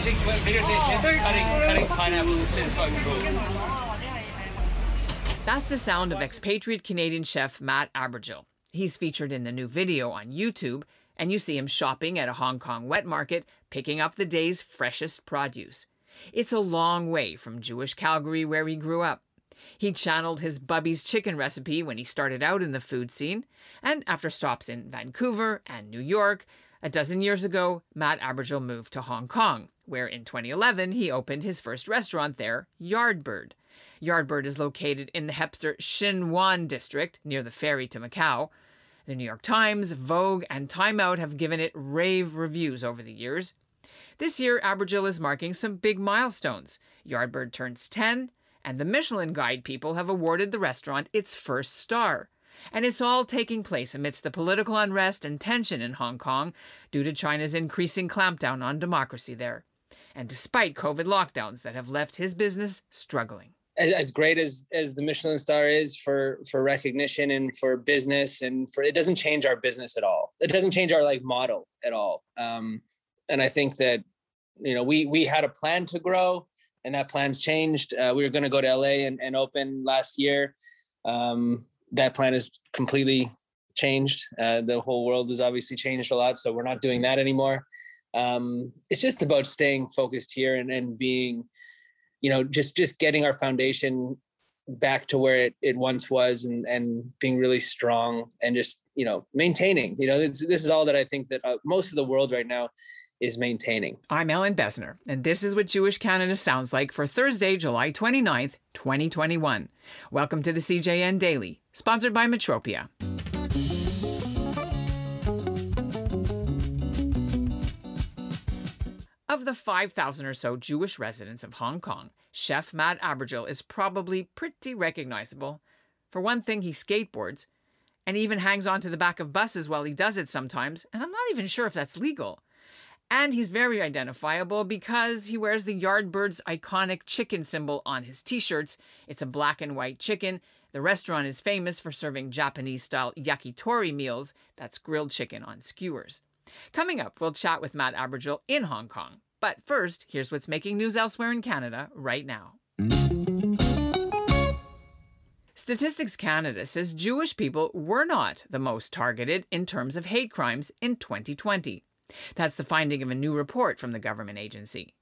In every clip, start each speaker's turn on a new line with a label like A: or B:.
A: cutting, cutting cool.
B: That's the sound of expatriate Canadian chef Matt Abergel. He's featured in the new video on YouTube, and you see him shopping at a Hong Kong wet market, picking up the day's freshest produce. It's a long way from Jewish Calgary, where he grew up. He channeled his Bubby's chicken recipe when he started out in the food scene, and after stops in Vancouver and New York, a dozen years ago, Matt Abergel moved to Hong Kong, where in 2011 he opened his first restaurant there, Yardbird. Yardbird is located in the hip Sheung Wan district near the ferry to Macau. The New York Times, Vogue, and Time Out have given it rave reviews over the years. This year, Abergel is marking some big milestones. Yardbird turns 10, and the Michelin Guide people have awarded the restaurant its first star. And it's all taking place amidst the political unrest and tension in Hong Kong due to China's increasing clampdown on democracy there. And despite COVID lockdowns that have left his business struggling.
C: As, as great as as the Michelin star is for for recognition and for business and for it doesn't change our business at all. It doesn't change our like model at all. Um, and I think that you know we we had a plan to grow and that plan's changed. Uh, we were going to go to LA and, and open last year. Um, that plan is completely changed. Uh, the whole world has obviously changed a lot, so we're not doing that anymore. Um, it's just about staying focused here and, and being, you know, just just getting our foundation back to where it, it once was and and being really strong and just you know maintaining you know this, this is all that i think that uh, most of the world right now is maintaining.
B: I'm Ellin Bessner, and this is what Jewish Canada sounds like for Thursday, July 29th, 2021. Welcome to the CJN Daily, sponsored by Metropia. Of the 5,000 or so Jewish residents of Hong Kong, Chef Matt Abergel is probably pretty recognizable. For one thing, he skateboards and even hangs onto the back of buses while he does it sometimes, and I'm not even sure if that's legal. And he's very identifiable because he wears the Yardbird's iconic chicken symbol on his t shirts. It's a black and white chicken. The restaurant is famous for serving Japanese style yakitori meals that's grilled chicken on skewers. Coming up, we'll chat with Matt Abergel in Hong Kong. But first, here's what's making news elsewhere in Canada right now. Statistics Canada says Jewish people were not the most targeted in terms of hate crimes in 2020. That's the finding of a new report from the government agency.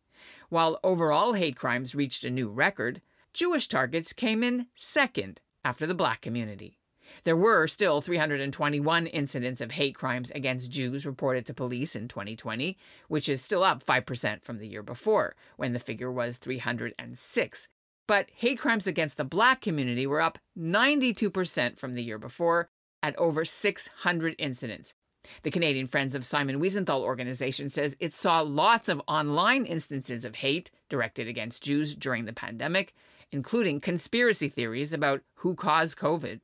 B: While overall hate crimes reached a new record, Jewish targets came in second after the black community. There were still 321 incidents of hate crimes against Jews reported to police in 2020, which is still up 5% from the year before, when the figure was 306. But hate crimes against the black community were up 92% from the year before at over 600 incidents, the Canadian Friends of Simon Wiesenthal organization says it saw lots of online instances of hate directed against Jews during the pandemic, including conspiracy theories about who caused COVID.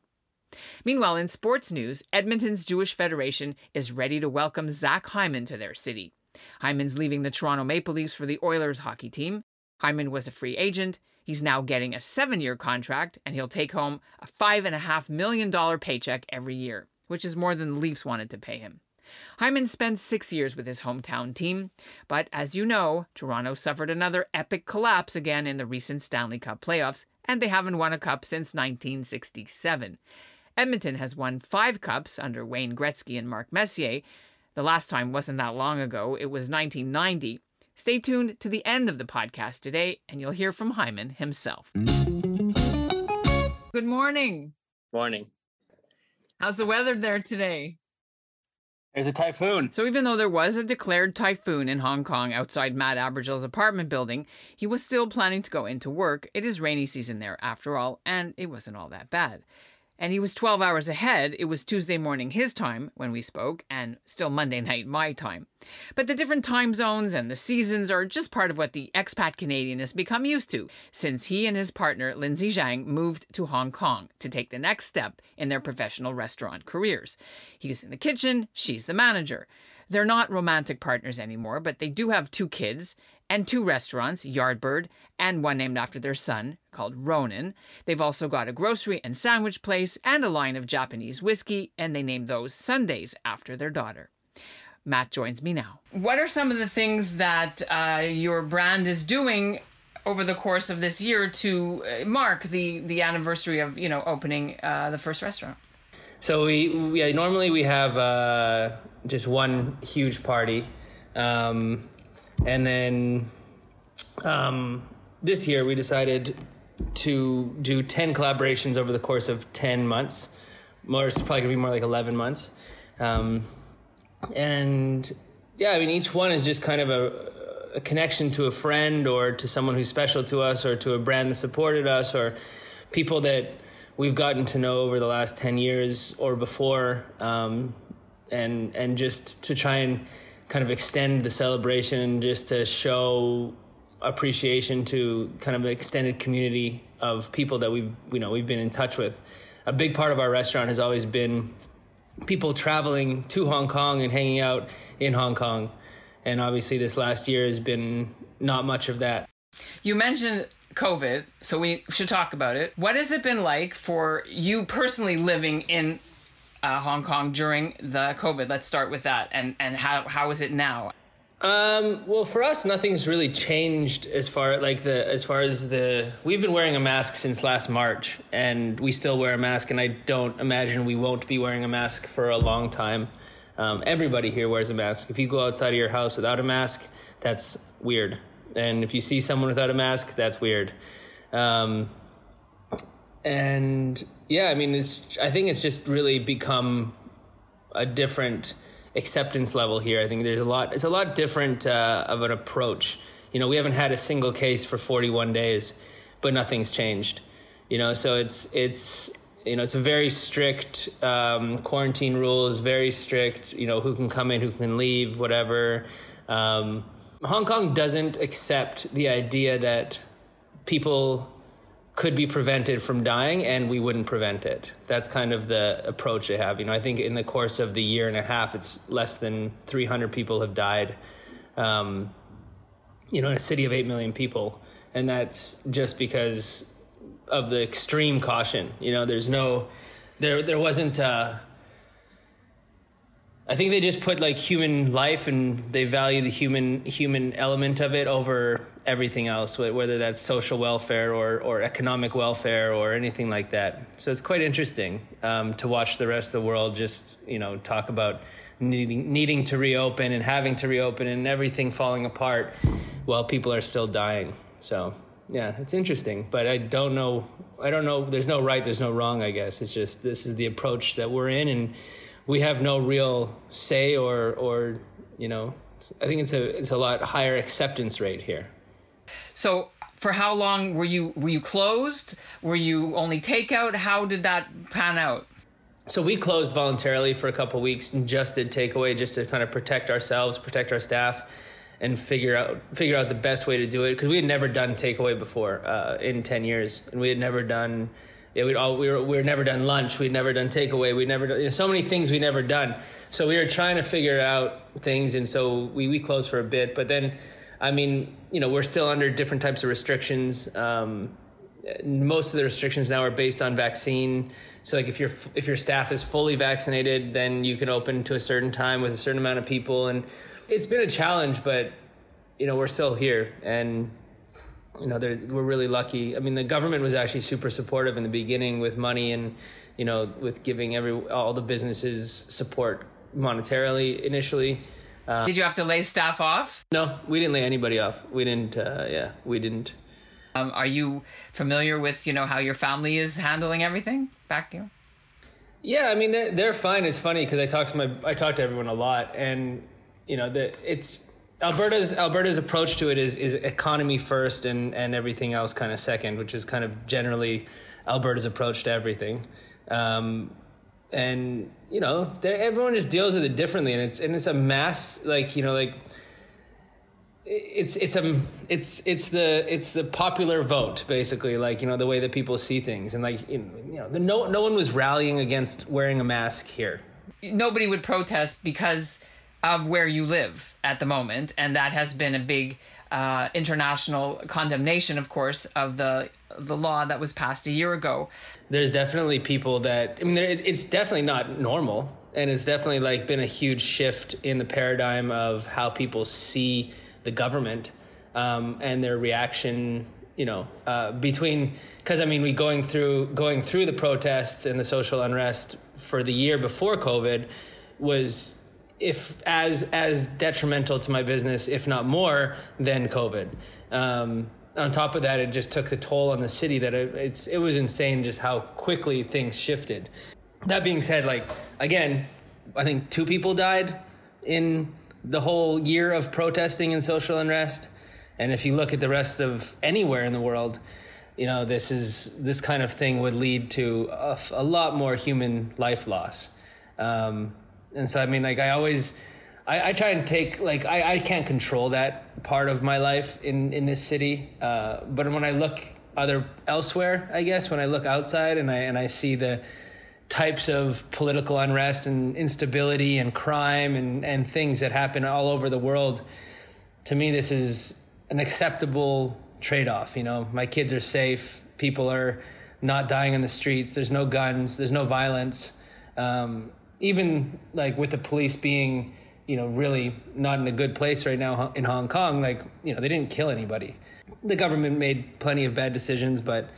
B: Meanwhile, in sports news, Edmonton's Jewish Federation is ready to welcome Zach Hyman to their city. Hyman's leaving the Toronto Maple Leafs for the Oilers hockey team. Hyman was a free agent. He's now getting a seven year contract, and he'll take home a $5.5 million paycheck every year which is more than the Leafs wanted to pay him. Hyman spent six years with his hometown team, but as you know, Toronto suffered another epic collapse again in the recent Stanley Cup playoffs, and they haven't won a cup since 1967. Edmonton has won five cups under Wayne Gretzky and Mark Messier. The last time wasn't that long ago, it was 1990. Stay tuned to the end of the podcast today, and you'll hear from Hyman himself. Good morning.
C: Morning.
B: How's the weather there today?
C: There's a typhoon.
B: So even though there was a declared typhoon in Hong Kong outside Matt Abergel's apartment building, he was still planning to go into work. It is rainy season there after all, and it wasn't all that bad and he was 12 hours ahead. It was Tuesday morning his time when we spoke, and still Monday night my time. But the different time zones and the seasons are just part of what the expat Canadian has become used to since he and his partner, Lindsay Jang, moved to Hong Kong to take the next step in their professional restaurant careers. He's in the kitchen, she's the manager. They're not romantic partners anymore, but they do have two kids, and two restaurants, Yardbird and one named after their son called Ronan. They've also got a grocery and sandwich place and a line of Japanese whiskey, and they named those Sundays after their daughter. Matt joins me now. What are some of the things that uh, your brand is doing over the course of this year to uh, mark the the anniversary of you know opening uh, the first restaurant?
D: So we, we yeah, normally we have uh, just one huge party, um, and then um, this year we decided to do ten collaborations over the course of ten months. More, it's probably gonna be more like eleven months, um, and yeah, I mean each one is just kind of a a connection to a friend or to someone who's special to us or to a brand that supported us or people that we've gotten to know over the last 10 years or before um, and and just to try and kind of extend the celebration just to show appreciation to kind of an extended community of people that we've you know we've been in touch with a big part of our restaurant has always been people traveling to Hong Kong and hanging out in Hong Kong and obviously this last year has been not much of that.
B: You mentioned COVID, so we should talk about it. What has it been like for you personally living in uh, Hong Kong during the COVID? Let's start with that, and and how how is it now?
D: Um, well, for us, nothing's really changed as far like the as far as the we've been wearing a mask since last March, and we still wear a mask, and I don't imagine we won't be wearing a mask for a long time. Um, everybody here wears a mask. If you go outside of your house without a mask, that's weird. And if you see someone without a mask, that's weird. Um, and yeah, I mean, it's. I think it's just really become a different acceptance level here. I think there's a lot. It's a lot different uh, of an approach. You know, we haven't had a single case for 41 days, but nothing's changed. You know, so it's it's you know, it's a very strict um, quarantine rules, very strict, you know, who can come in, who can leave, whatever. Um, Hong Kong doesn't accept the idea that people could be prevented from dying and we wouldn't prevent it. That's kind of the approach they have. You know, I think in the course of the year and a half, it's less than 300 people have died, um, you know, in a city of 8 million people. And that's just because of the extreme caution. You know, there's no, there there wasn't. Uh, I think they just put like human life and they value the human human element of it over everything else, whether that's social welfare or or economic welfare or anything like that. So it's quite interesting um, to watch the rest of the world just you know talk about needing needing to reopen and having to reopen and everything falling apart while people are still dying. So yeah, it's interesting, but I don't know. I don't know. There's no right. There's no wrong. I guess it's just this is the approach that we're in, and we have no real say or or you know. I think it's a it's a lot higher acceptance rate here.
B: So, for how long were you were you closed? Were you only takeout? How did that pan out?
D: So we closed voluntarily for a couple weeks and just did takeaway, just to kind of protect ourselves, protect our staff and figure out figure out the best way to do it because we had never done takeaway before uh, in ten years, and we had never done. Yeah, we'd all we were we were never done lunch. We'd never done takeaway. We'd never done you know, so many things we'd never done. So we were trying to figure out things, and so we we closed for a bit. But then, I mean, you know, we're still under different types of restrictions. Um, most of the restrictions now are based on vaccine. So like if your if your staff is fully vaccinated, then you can open to a certain time with a certain amount of people and it's been a challenge, but you know we're still here, and you know we're really lucky. I mean, the government was actually super supportive in the beginning with money and you know with giving every all the businesses support monetarily initially.
B: Uh, Did you have to lay staff off?
D: No, we didn't lay anybody off. We didn't. Uh, yeah, we didn't.
B: Um, are you familiar with you know how your family is handling everything back here?
D: Yeah, I mean they're they're fine. It's funny because I talk to my I talk to everyone a lot, and you know that it's Alberta's Alberta's approach to it is is economy first and and everything else kind of second, which is kind of generally Alberta's approach to everything. Um, and you know, everyone just deals with it differently, and it's and it's a mass like you know like it's it's a it's it's the it's the popular vote basically like you know the way that people see things and like you know the, no no one was rallying against wearing a mask here
B: nobody would protest because of where you live at the moment, and that has been a big uh, international condemnation, of course, of the the law that was passed a year ago.
D: There's definitely people that I mean, it's definitely not normal. and it's definitely like been a huge shift in the paradigm of how people see the government um, and their reaction you know uh, between because i mean we going through going through the protests and the social unrest for the year before covid was if as as detrimental to my business if not more than covid. Um, on top of that it just took the toll on the city that it, it's it was insane just how quickly things shifted. That being said like again i think two people died in the whole year of protesting and social unrest. And if you look at the rest of anywhere in the world, you know, this is this kind of thing would lead to a, a lot more human life loss. Um, and so, I mean, like I always, I, I try and take like I, I can't control that part of my life in in this city. Uh, but when I look other elsewhere, I guess when I look outside and I and I see the types of political unrest and instability and crime and and things that happen all over the world, to me, this is an acceptable trade-off. You know, my kids are safe. People are not dying in the streets. There's no guns. There's no violence. Um, even like with the police being, you know, really not in a good place right now in Hong Kong. Like, you know, they didn't kill anybody. The government made plenty of bad decisions, but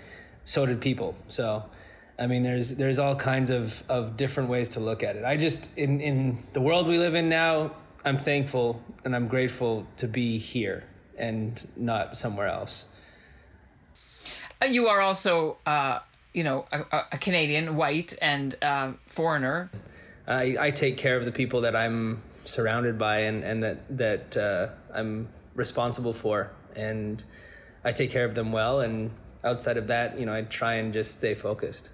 D: so did people. So, I mean, there's there's all kinds of of different ways to look at it. I just in in the world we live in now, I'm thankful and I'm grateful to be here and not somewhere else.
B: Uh, you are also, uh, you know, a, a, Canadian, white, and um, foreigner.
D: I, I take care of the people that I'm surrounded by and, and that that uh, I'm responsible for, and I take care of them well. And outside of that, you know, I try and just stay focused.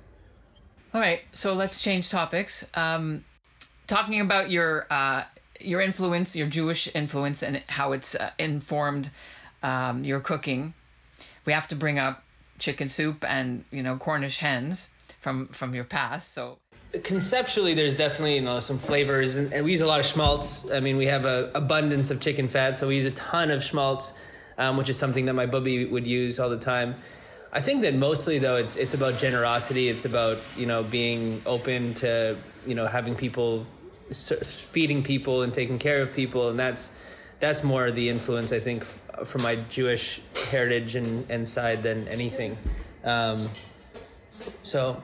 B: All right, so let's change topics. Um, talking about your uh, your influence, your Jewish influence, and how it's uh, informed um, your cooking. We have to bring up chicken soup and you know Cornish hens from from your past. So
D: conceptually, there's definitely you know some flavors, and, we use a lot of schmaltz. I mean, we have a abundance of chicken fat, so we use a ton of schmaltz, um, which is something that my bubby would use all the time. I think that mostly though it's it's about generosity. It's about you know being open to you know having people feeding people and taking care of people, and that's that's more the influence I think from my Jewish heritage and, and side than anything. Um, so,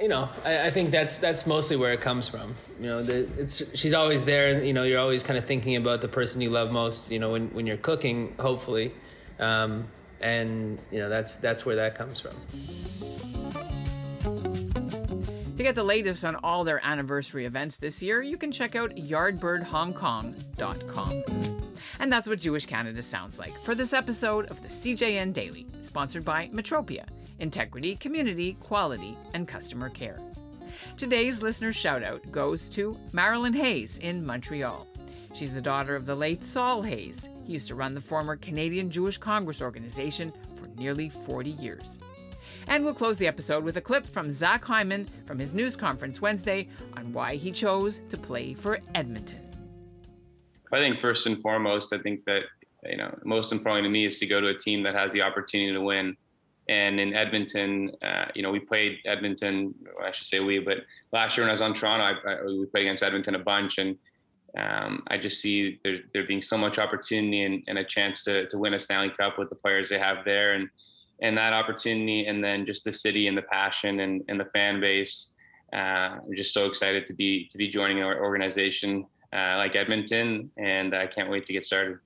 D: you know, I, I, think that's that's mostly where it comes from. You know, the, it's she's always there, and you know, you're always kind of thinking about the person you love most. You know, when when you're cooking, hopefully, um, and you know that's that's where that comes from.
B: To get the latest on all their anniversary events this year, you can check out yardbirdhongkong.com. And that's what Jewish Canada sounds like for this episode of the CJN Daily, sponsored by Metropia Integrity, Community, Quality, and Customer Care. Today's listener shoutout goes to Marilyn Hayes in Montreal. She's the daughter of the late Saul Hayes. He used to run the former Canadian Jewish Congress organization for nearly 40 years. And we'll close the episode with a clip from Zach Hyman from his news conference Wednesday on why he chose to play for Edmonton.
E: I think first and foremost, I think that you know most important to me is to go to a team that has the opportunity to win. And in Edmonton, uh, you know, we played Edmonton. I should say we, but last year when I was on Toronto, I, I, we played against Edmonton a bunch, and um, I just see there, there being so much opportunity and, and, a chance to to win a Stanley Cup with the players they have there, and and that opportunity and then just the city and the passion and, and the fan base uh, i'm just so excited to be to be joining an organization uh, like edmonton. And i can't wait to get started